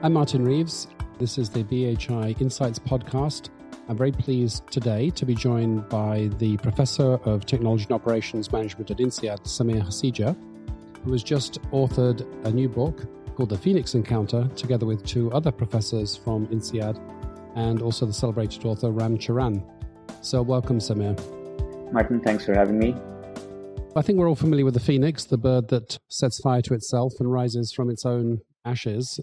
I'm Martin Reeves. This is the BHI Insights podcast. I'm very pleased today to be joined by the Professor of Technology and Operations Management at INSEAD, Samir Hasija, who has just authored a new book called The Phoenix Encounter, together with two other professors from INSEAD and also the celebrated author Ram Charan. So, welcome, Samir. Martin, thanks for having me. I think we're all familiar with the phoenix, the bird that sets fire to itself and rises from its own ashes.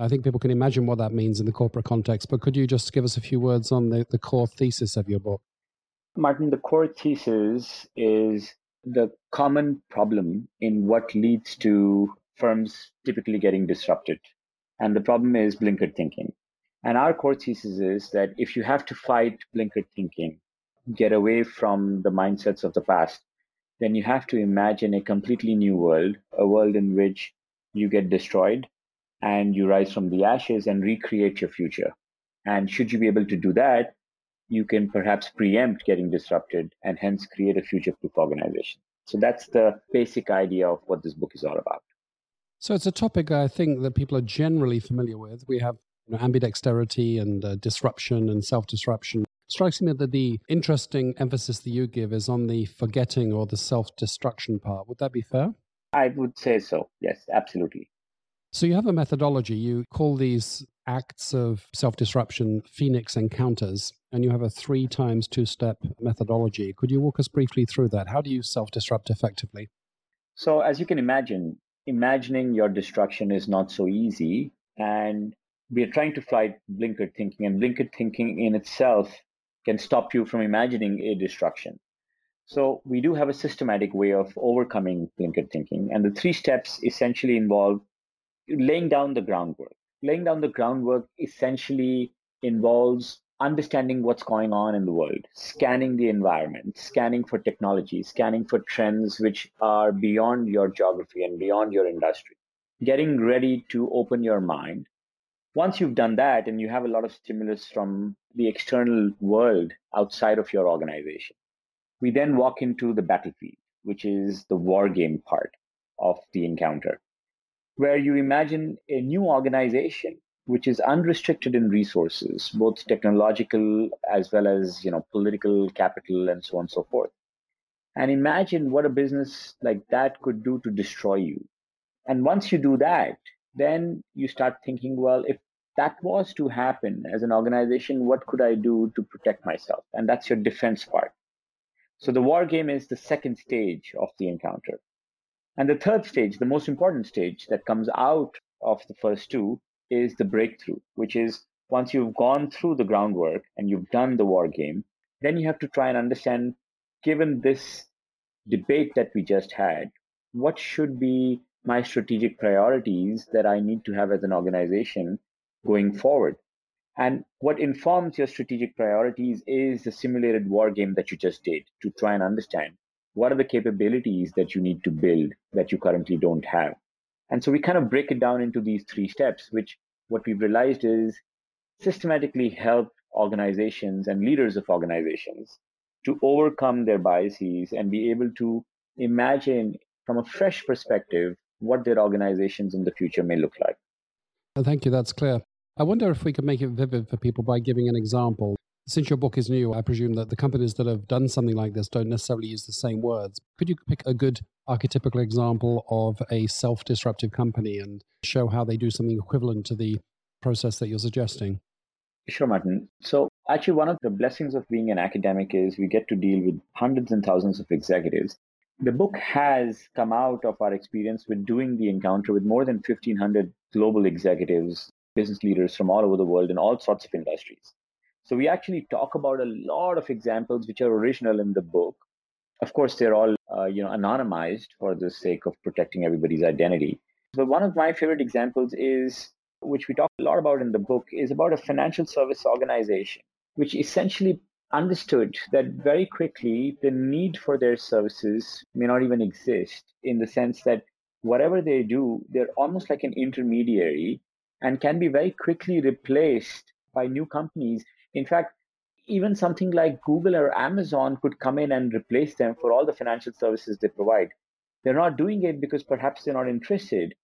I think people can imagine what that means in the corporate context, but could you just give us a few words on the, the core thesis of your book? Martin, the core thesis is the common problem in what leads to firms typically getting disrupted. And the problem is blinkered thinking. And our core thesis is that if you have to fight blinkered thinking, get away from the mindsets of the past, then you have to imagine a completely new world, a world in which you get destroyed and you rise from the ashes and recreate your future. And should you be able to do that, you can perhaps preempt getting disrupted and hence create a future proof organization. So that's the basic idea of what this book is all about. So it's a topic I think that people are generally familiar with. We have you know, ambidexterity and uh, disruption and self disruption. Strikes me that the interesting emphasis that you give is on the forgetting or the self destruction part. Would that be fair? I would say so. Yes, absolutely. So you have a methodology. You call these acts of self disruption Phoenix encounters, and you have a three times two step methodology. Could you walk us briefly through that? How do you self disrupt effectively? So, as you can imagine, imagining your destruction is not so easy. And we are trying to fight blinkered thinking, and blinkered thinking in itself can stop you from imagining a destruction. So, we do have a systematic way of overcoming blinkered thinking. And the three steps essentially involve laying down the groundwork. Laying down the groundwork essentially involves understanding what's going on in the world, scanning the environment, scanning for technology, scanning for trends which are beyond your geography and beyond your industry, getting ready to open your mind. Once you've done that and you have a lot of stimulus from the external world outside of your organization, we then walk into the battlefield, which is the war game part of the encounter where you imagine a new organization which is unrestricted in resources, both technological as well as you know political capital and so on and so forth. And imagine what a business like that could do to destroy you. And once you do that, then you start thinking, well, if that was to happen as an organization, what could I do to protect myself? And that's your defense part. So the war game is the second stage of the encounter. And the third stage, the most important stage that comes out of the first two, is the breakthrough, which is once you've gone through the groundwork and you've done the war game, then you have to try and understand, given this debate that we just had, what should be my strategic priorities that I need to have as an organization going forward. And what informs your strategic priorities is the simulated war game that you just did to try and understand what are the capabilities that you need to build that you currently don't have and so we kind of break it down into these three steps which what we've realized is systematically help organizations and leaders of organizations to overcome their biases and be able to imagine from a fresh perspective what their organizations in the future may look like. Thank you. That's clear. I wonder if we could make it vivid for people by giving an example. Since your book is new, I presume that the companies that have done something like this don't necessarily use the same words. Could you pick a good archetypical example of a self disruptive company and show how they do something equivalent to the process that you're suggesting? Sure, Martin. So, actually, one of the blessings of being an academic is we get to deal with hundreds and thousands of executives. The book has come out of our experience with doing the encounter with more than 1,500 global executives, business leaders from all over the world in all sorts of industries. So we actually talk about a lot of examples which are original in the book. Of course, they're all uh, you know anonymized for the sake of protecting everybody's identity. But one of my favorite examples is, which we talk a lot about in the book, is about a financial service organization, which essentially understood that very quickly the need for their services may not even exist in the sense that whatever they do, they're almost like an intermediary and can be very quickly replaced by new companies in fact, even something like Google or Amazon could come in and replace them for all the financial services they provide. They're not doing it because perhaps they're not interested,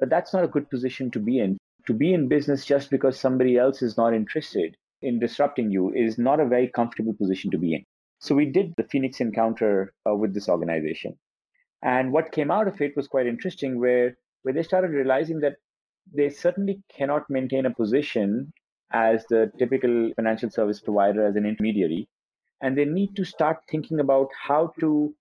but that's not a good position to be in. to be in business just because somebody else is not interested in disrupting you is not a very comfortable position to be in. So we did the Phoenix encounter uh, with this organization. And what came out of it was quite interesting, where, where they started realizing that they certainly cannot maintain a position as the typical financial service provider as an intermediary. And they need to start thinking about how to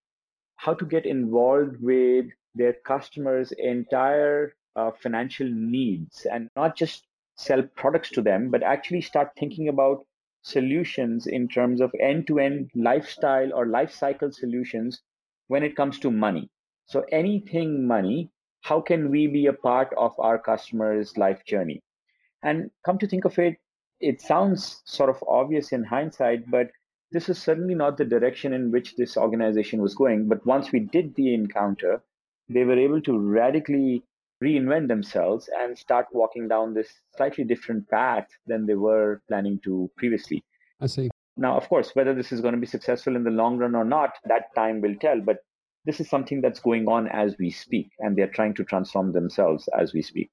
how to get involved with their customers' entire uh, financial needs and not just sell products to them, but actually start thinking about solutions in terms of end to end lifestyle or life cycle solutions when it comes to money. So, anything money, how can we be a part of our customers' life journey? And come to think of it, it sounds sort of obvious in hindsight, but this is certainly not the direction in which this organization was going. But once we did the encounter, they were able to radically reinvent themselves and start walking down this slightly different path than they were planning to previously. I see. Now, of course, whether this is going to be successful in the long run or not, that time will tell. But this is something that's going on as we speak, and they're trying to transform themselves as we speak.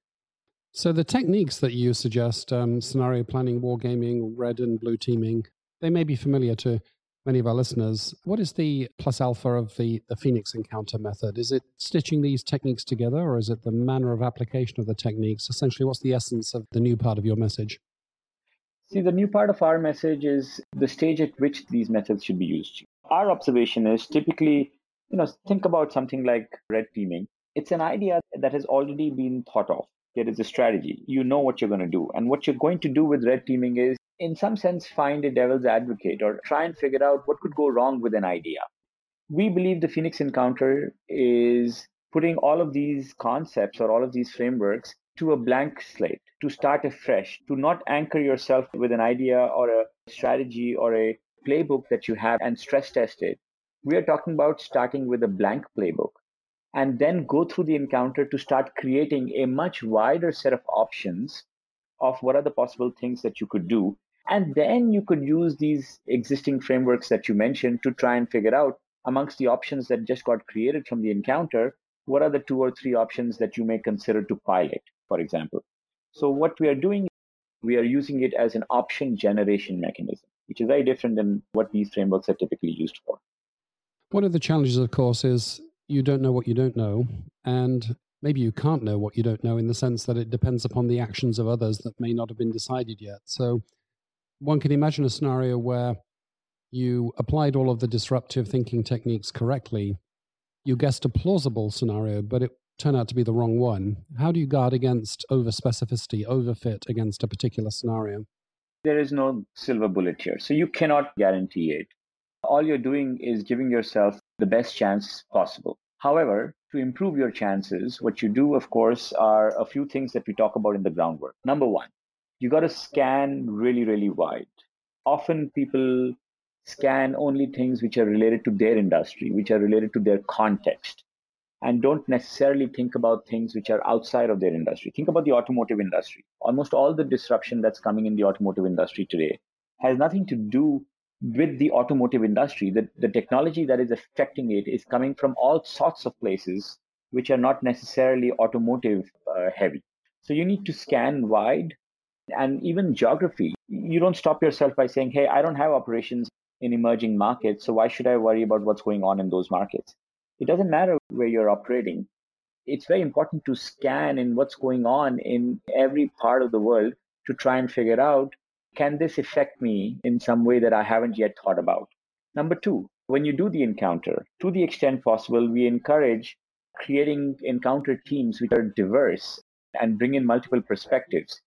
So, the techniques that you suggest um, scenario planning, wargaming, red and blue teaming they may be familiar to many of our listeners. What is the plus alpha of the, the Phoenix encounter method? Is it stitching these techniques together or is it the manner of application of the techniques? Essentially, what's the essence of the new part of your message? See, the new part of our message is the stage at which these methods should be used. Our observation is typically, you know, think about something like red teaming. It's an idea that has already been thought of. There is a strategy. You know what you're going to do. And what you're going to do with red teaming is in some sense, find a devil's advocate or try and figure out what could go wrong with an idea. We believe the Phoenix Encounter is putting all of these concepts or all of these frameworks to a blank slate, to start afresh, to not anchor yourself with an idea or a strategy or a playbook that you have and stress test it. We are talking about starting with a blank playbook and then go through the encounter to start creating a much wider set of options of what are the possible things that you could do and then you could use these existing frameworks that you mentioned to try and figure out amongst the options that just got created from the encounter, what are the two or three options that you may consider to pilot, for example. So what we are doing, we are using it as an option generation mechanism, which is very different than what these frameworks are typically used for. One of the challenges, of course, is you don't know what you don't know. And maybe you can't know what you don't know in the sense that it depends upon the actions of others that may not have been decided yet. So one can imagine a scenario where you applied all of the disruptive thinking techniques correctly. You guessed a plausible scenario, but it turned out to be the wrong one. How do you guard against over specificity, overfit against a particular scenario? There is no silver bullet here. So you cannot guarantee it. All you're doing is giving yourself the best chance possible. However, to improve your chances, what you do, of course, are a few things that we talk about in the groundwork. Number one, you got to scan really, really wide. Often people scan only things which are related to their industry, which are related to their context, and don't necessarily think about things which are outside of their industry. Think about the automotive industry. Almost all the disruption that's coming in the automotive industry today has nothing to do with the automotive industry. The, the technology that is affecting it is coming from all sorts of places which are not necessarily automotive uh, heavy. So you need to scan wide and even geography. You don't stop yourself by saying, hey, I don't have operations in emerging markets, so why should I worry about what's going on in those markets? It doesn't matter where you're operating. It's very important to scan in what's going on in every part of the world to try and figure out can this affect me in some way that I haven't yet thought about? Number two, when you do the encounter, to the extent possible, we encourage creating encounter teams which are diverse and bring in multiple perspectives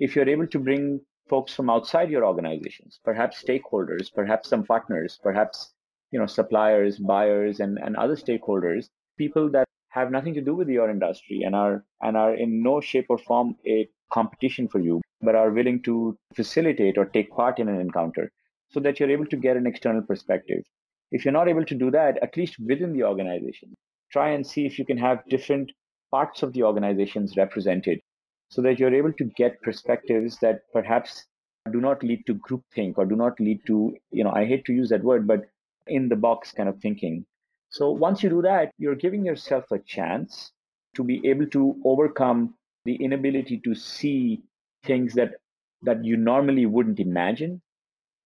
if you're able to bring folks from outside your organizations, perhaps stakeholders, perhaps some partners, perhaps you know suppliers, buyers, and, and other stakeholders, people that have nothing to do with your industry and are and are in no shape or form a competition for you, but are willing to facilitate or take part in an encounter so that you're able to get an external perspective. If you're not able to do that, at least within the organization, try and see if you can have different parts of the organizations represented so that you're able to get perspectives that perhaps do not lead to groupthink or do not lead to, you know, I hate to use that word, but in the box kind of thinking. So once you do that, you're giving yourself a chance to be able to overcome the inability to see things that that you normally wouldn't imagine.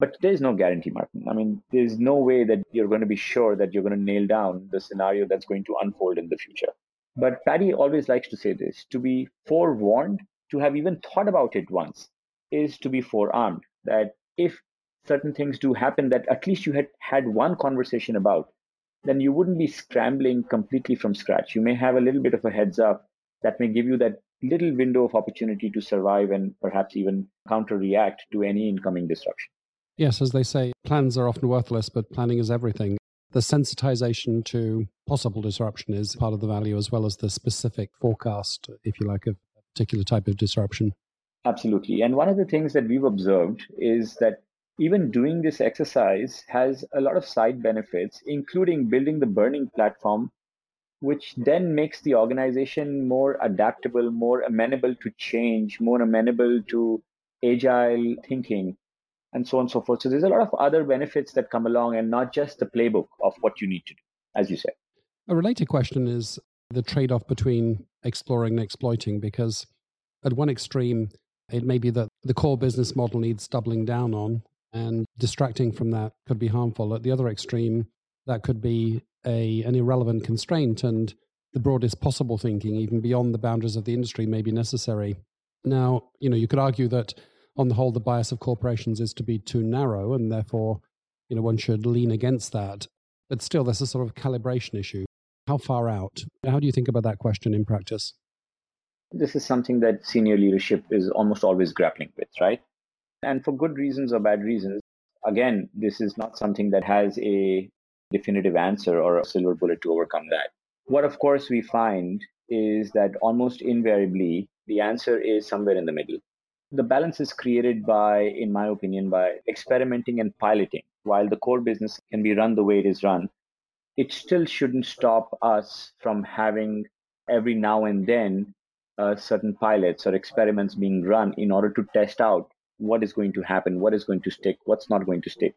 But there's no guarantee, Martin. I mean, there's no way that you're going to be sure that you're going to nail down the scenario that's going to unfold in the future. But Paddy always likes to say this to be forewarned, to have even thought about it once, is to be forearmed. That if certain things do happen that at least you had had one conversation about, then you wouldn't be scrambling completely from scratch. You may have a little bit of a heads up that may give you that little window of opportunity to survive and perhaps even counter react to any incoming disruption. Yes, as they say, plans are often worthless, but planning is everything. The sensitization to possible disruption is part of the value, as well as the specific forecast, if you like, of a particular type of disruption. Absolutely. And one of the things that we've observed is that even doing this exercise has a lot of side benefits, including building the burning platform which then makes the organization more adaptable, more amenable to change, more amenable to agile thinking, and so on and so forth. So there's a lot of other benefits that come along and not just the playbook of what you need to do, as you said. A related question is the trade off between exploring and exploiting, because at one extreme, it may be that the core business model needs doubling down on, and distracting from that could be harmful. At the other extreme, that could be a an irrelevant constraint and the broadest possible thinking even beyond the boundaries of the industry may be necessary. Now you know you could argue that on the whole the bias of corporations is to be too narrow and therefore you know one should lean against that. But still there's a sort of calibration issue. How far out? How do you think about that question in practice? This is something that senior leadership is almost always grappling with right? And for good reasons or bad reasons again this is not something that has a definitive answer or a silver bullet to overcome that. What, of course, we find is that almost invariably the answer is somewhere in the middle. The balance is created by, in my opinion, by experimenting and piloting. While the core business can be run the way it is run, it still shouldn't stop us from having every now and then uh, certain pilots or experiments being run in order to test out what is going to happen, what is going to stick, what's not going to stick.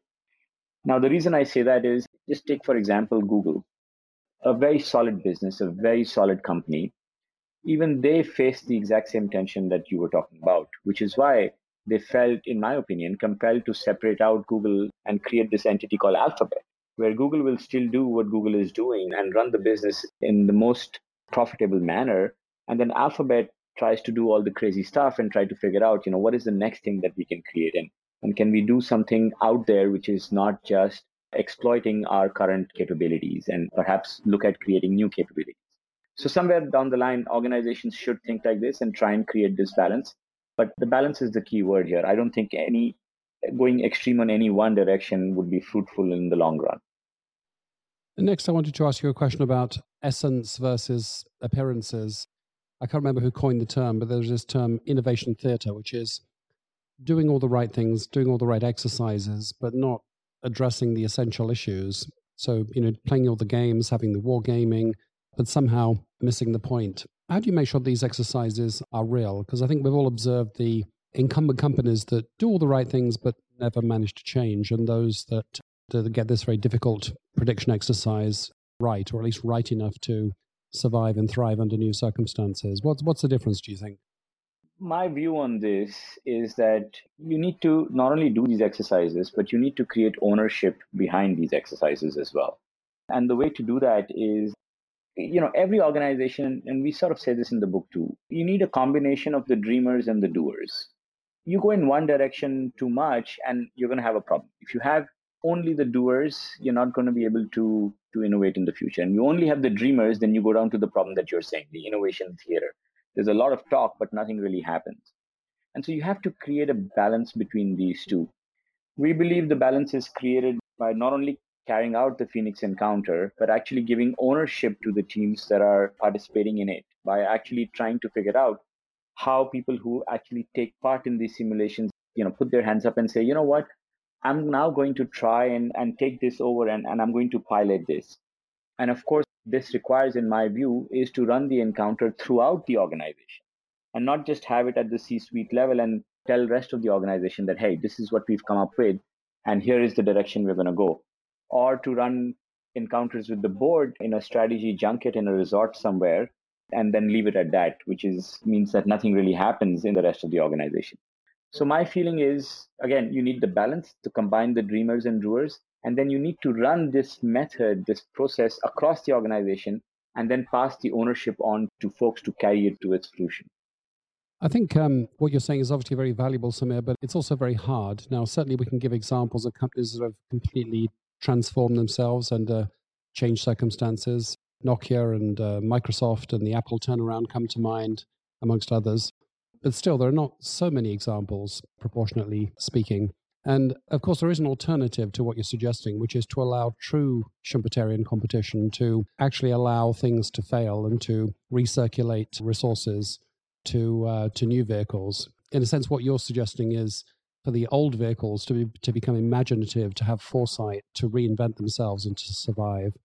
Now, the reason I say that is just take, for example, Google, a very solid business, a very solid company. Even they faced the exact same tension that you were talking about, which is why they felt, in my opinion, compelled to separate out Google and create this entity called Alphabet, where Google will still do what Google is doing and run the business in the most profitable manner. And then Alphabet tries to do all the crazy stuff and try to figure out, you know, what is the next thing that we can create. And and can we do something out there which is not just exploiting our current capabilities and perhaps look at creating new capabilities? So, somewhere down the line, organizations should think like this and try and create this balance. But the balance is the key word here. I don't think any going extreme on any one direction would be fruitful in the long run. Next, I wanted to ask you a question about essence versus appearances. I can't remember who coined the term, but there's this term innovation theater, which is doing all the right things, doing all the right exercises, but not addressing the essential issues. So, you know, playing all the games, having the war gaming, but somehow missing the point. How do you make sure these exercises are real? Because I think we've all observed the incumbent companies that do all the right things but never manage to change, and those that, that get this very difficult prediction exercise right, or at least right enough to survive and thrive under new circumstances. What's, what's the difference, do you think? My view on this is that you need to not only do these exercises, but you need to create ownership behind these exercises as well. And the way to do that is, you know, every organization, and we sort of say this in the book too, you need a combination of the dreamers and the doers. You go in one direction too much and you're going to have a problem. If you have only the doers, you're not going to be able to, to innovate in the future. And you only have the dreamers, then you go down to the problem that you're saying, the innovation theater there's a lot of talk, but nothing really happens. And so you have to create a balance between these two. We believe the balance is created by not only carrying out the Phoenix encounter, but actually giving ownership to the teams that are participating in it by actually trying to figure out how people who actually take part in these simulations, you know, put their hands up and say, you know what, I'm now going to try and, and take this over and, and I'm going to pilot this. And of course, this requires, in my view, is to run the encounter throughout the organization and not just have it at the C suite level and tell rest of the organization that, hey, this is what we've come up with and here is the direction we're going to go. Or to run encounters with the board in a strategy junket in a resort somewhere and then leave it at that, which is means that nothing really happens in the rest of the organization. So my feeling is again, you need the balance to combine the dreamers and doers, and then you need to run this method, this process across the organization, and then pass the ownership on to folks to carry it to its fruition. I think um, what you're saying is obviously very valuable, Samir, but it's also very hard. Now, certainly we can give examples of companies that have completely transformed themselves under changed circumstances. Nokia and uh, Microsoft and the Apple turnaround come to mind, amongst others. But still, there are not so many examples, proportionately speaking. And of course, there is an alternative to what you're suggesting, which is to allow true Schumpeterian competition, to actually allow things to fail and to recirculate resources to, uh, to new vehicles. In a sense, what you're suggesting is for the old vehicles to, be, to become imaginative, to have foresight, to reinvent themselves and to survive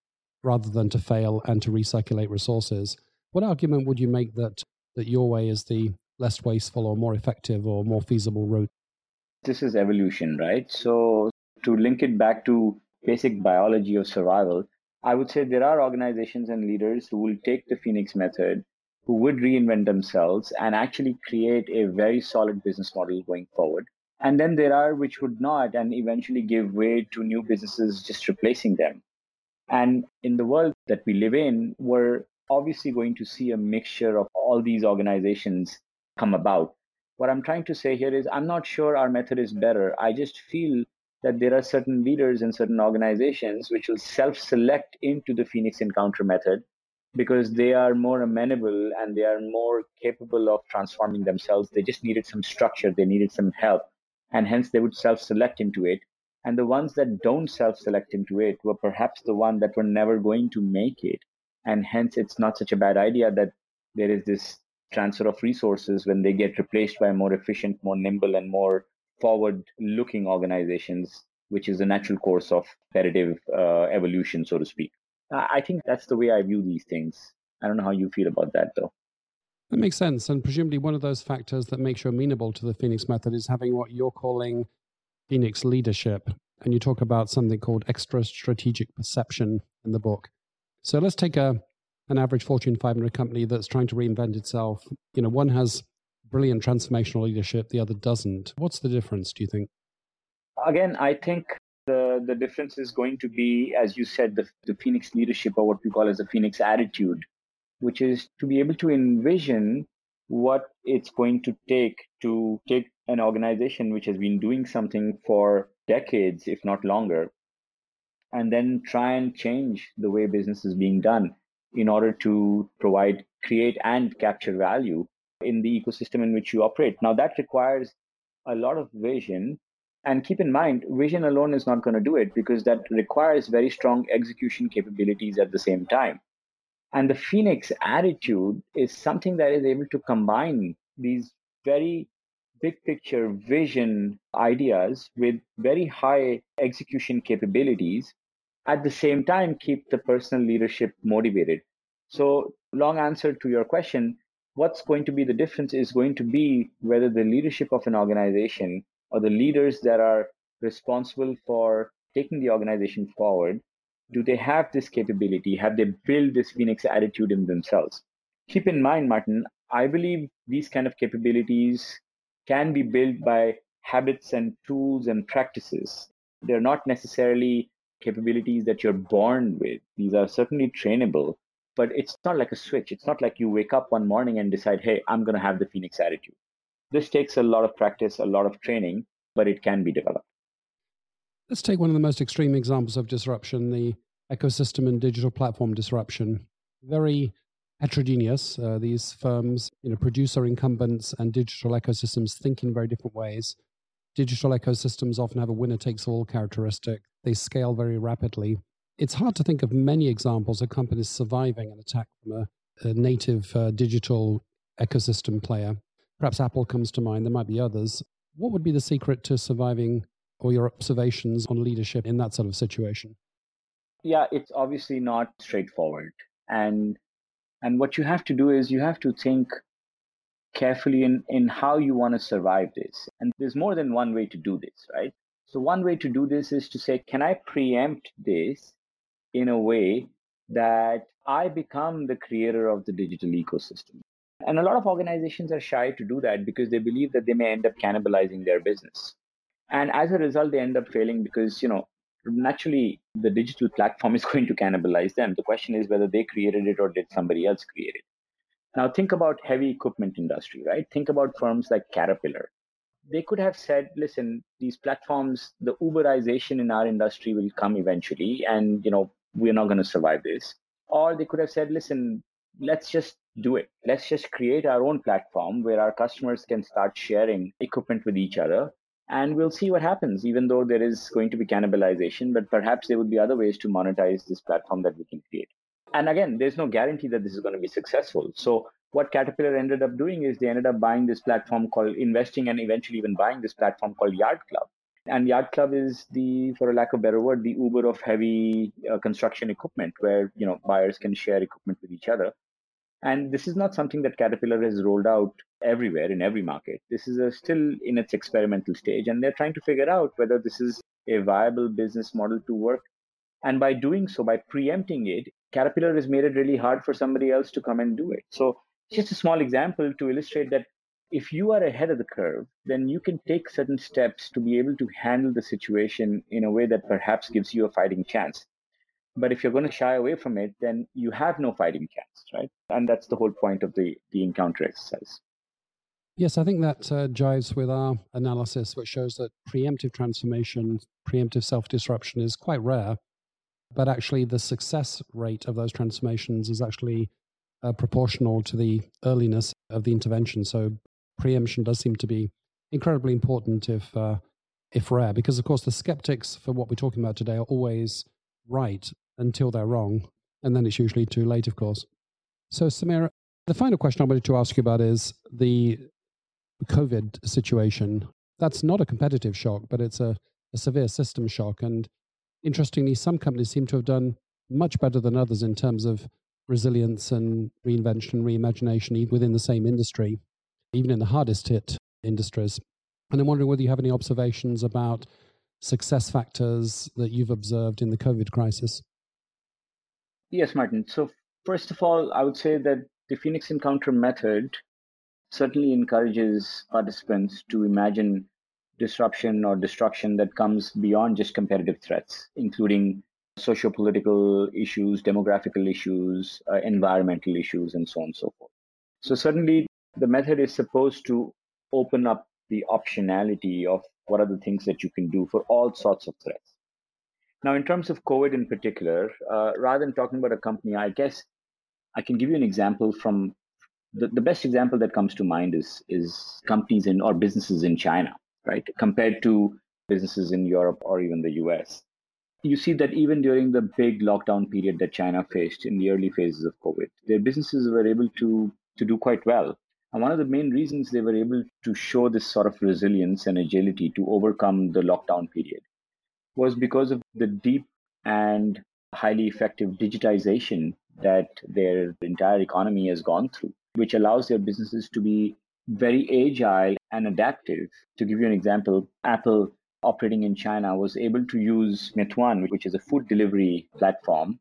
rather than to fail and to recirculate resources. What argument would you make that, that your way is the less wasteful or more effective or more feasible route? This is evolution, right? So, to link it back to basic biology of survival, I would say there are organizations and leaders who will take the Phoenix method, who would reinvent themselves and actually create a very solid business model going forward. And then there are which would not and eventually give way to new businesses just replacing them. And in the world that we live in, we're obviously going to see a mixture of all these organizations come about. What I'm trying to say here is I'm not sure our method is better. I just feel that there are certain leaders in certain organizations which will self select into the Phoenix Encounter method because they are more amenable and they are more capable of transforming themselves. They just needed some structure, they needed some help, and hence they would self select into it. And the ones that don't self select into it were perhaps the ones that were never going to make it. And hence, it's not such a bad idea that there is this transfer of resources when they get replaced by more efficient, more nimble, and more forward looking organizations, which is the natural course of competitive uh, evolution, so to speak. I think that's the way I view these things. I don't know how you feel about that, though. That makes sense. And presumably, one of those factors that makes you amenable to the Phoenix method is having what you're calling Phoenix leadership. And you talk about something called extra strategic perception in the book. So let's take a an average Fortune 500 company that's trying to reinvent itself. You know, one has brilliant transformational leadership, the other doesn't. What's the difference, do you think? Again, I think the, the difference is going to be, as you said, the, the Phoenix leadership, or what we call as the Phoenix attitude, which is to be able to envision what it's going to take to take an organization which has been doing something for decades, if not longer, and then try and change the way business is being done in order to provide, create, and capture value in the ecosystem in which you operate. Now, that requires a lot of vision. And keep in mind, vision alone is not going to do it because that requires very strong execution capabilities at the same time. And the Phoenix attitude is something that is able to combine these very big picture vision ideas with very high execution capabilities at the same time keep the personal leadership motivated. So long answer to your question what's going to be the difference is going to be whether the leadership of an organization or the leaders that are responsible for taking the organization forward do they have this capability? Have they built this phoenix attitude in themselves? Keep in mind martin i believe these kind of capabilities can be built by habits and tools and practices. They're not necessarily capabilities that you're born with. These are certainly trainable, but it's not like a switch. It's not like you wake up one morning and decide, hey, I'm going to have the Phoenix attitude. This takes a lot of practice, a lot of training, but it can be developed. Let's take one of the most extreme examples of disruption the ecosystem and digital platform disruption. Very heterogeneous. Uh, these firms, you know, producer incumbents and digital ecosystems think in very different ways. Digital ecosystems often have a winner takes all characteristic. They scale very rapidly. It's hard to think of many examples of companies surviving an attack from a, a native uh, digital ecosystem player. Perhaps Apple comes to mind. There might be others. What would be the secret to surviving or your observations on leadership in that sort of situation? Yeah, it's obviously not straightforward. And and what you have to do is you have to think carefully in, in how you want to survive this. And there's more than one way to do this, right? So, one way to do this is to say, can I preempt this in a way that I become the creator of the digital ecosystem. And a lot of organizations are shy to do that because they believe that they may end up cannibalizing their business. And as a result, they end up failing because, you know, naturally the digital platform is going to cannibalize them. The question is whether they created it or did somebody else create it. Now think about heavy equipment industry, right? Think about firms like Caterpillar. They could have said, listen, these platforms, the Uberization in our industry will come eventually, and you know, we're not going to survive this. Or they could have said, listen, let's just do it. Let's just create our own platform where our customers can start sharing equipment with each other. And we'll see what happens, even though there is going to be cannibalization, but perhaps there would be other ways to monetize this platform that we can create. And again, there's no guarantee that this is going to be successful. So what Caterpillar ended up doing is they ended up buying this platform called investing and eventually even buying this platform called Yard Club. And Yard Club is the, for a lack of a better word, the Uber of heavy uh, construction equipment, where you know buyers can share equipment with each other. And this is not something that Caterpillar has rolled out everywhere in every market. This is a, still in its experimental stage, and they're trying to figure out whether this is a viable business model to work. And by doing so, by preempting it, Caterpillar has made it really hard for somebody else to come and do it. So, just a small example to illustrate that if you are ahead of the curve, then you can take certain steps to be able to handle the situation in a way that perhaps gives you a fighting chance. But if you're going to shy away from it, then you have no fighting chance, right? And that's the whole point of the, the encounter exercise. Yes, I think that uh, jives with our analysis, which shows that preemptive transformation, preemptive self disruption is quite rare. But actually, the success rate of those transformations is actually uh, proportional to the earliness of the intervention. So preemption does seem to be incredibly important if uh, if rare, because of course the skeptics for what we're talking about today are always right until they're wrong, and then it's usually too late, of course. So, Samira, the final question I wanted to ask you about is the COVID situation. That's not a competitive shock, but it's a, a severe system shock. And interestingly, some companies seem to have done much better than others in terms of resilience and reinvention, reimagination within the same industry even in the hardest hit industries. And I'm wondering whether you have any observations about success factors that you've observed in the COVID crisis. Yes, Martin. So, first of all, I would say that the Phoenix Encounter method certainly encourages participants to imagine disruption or destruction that comes beyond just competitive threats, including socio-political issues, demographical issues, uh, environmental issues, and so on and so forth. So certainly the method is supposed to open up the optionality of what are the things that you can do for all sorts of threats. Now, in terms of COVID in particular, uh, rather than talking about a company, I guess I can give you an example from the, the best example that comes to mind is is companies in or businesses in China, right? Compared to businesses in Europe or even the US. You see that even during the big lockdown period that China faced in the early phases of COVID, their businesses were able to to do quite well. And one of the main reasons they were able to show this sort of resilience and agility to overcome the lockdown period was because of the deep and highly effective digitization that their entire economy has gone through, which allows their businesses to be very agile and adaptive. To give you an example, Apple operating in China was able to use Meituan, which is a food delivery platform,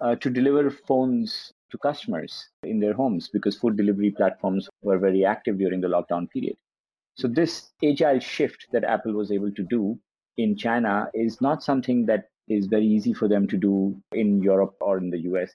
uh, to deliver phones to customers in their homes because food delivery platforms were very active during the lockdown period. So, this agile shift that Apple was able to do in China is not something that is very easy for them to do in Europe or in the US,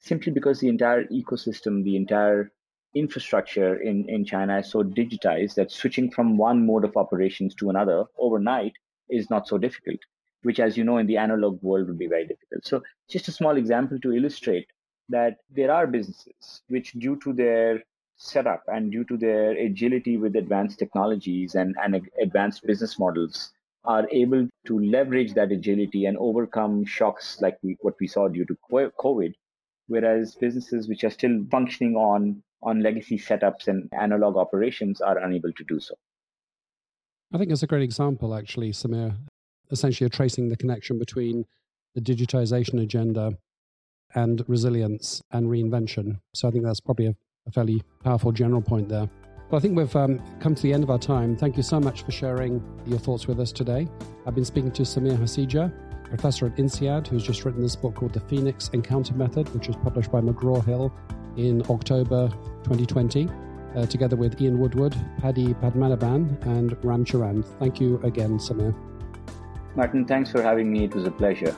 simply because the entire ecosystem, the entire infrastructure in, in China is so digitized that switching from one mode of operations to another overnight is not so difficult, which, as you know, in the analog world would be very difficult. So, just a small example to illustrate that there are businesses which, due to their setup and due to their agility with advanced technologies and, and advanced business models, are able to leverage that agility and overcome shocks like we, what we saw due to COVID. Whereas businesses which are still functioning on, on legacy setups and analog operations are unable to do so. I think it's a great example, actually, Samir. Essentially, you're tracing the connection between the digitization agenda and resilience and reinvention. So I think that's probably a, a fairly powerful general point there. Well, I think we've um, come to the end of our time. Thank you so much for sharing your thoughts with us today. I've been speaking to Samir Hasija, professor at INSEAD, who's just written this book called The Phoenix Encounter Method, which was published by McGraw Hill in October 2020, uh, together with Ian Woodward, Paddy Padmanabhan, and Ram Charan. Thank you again, Samir. Martin, thanks for having me. It was a pleasure.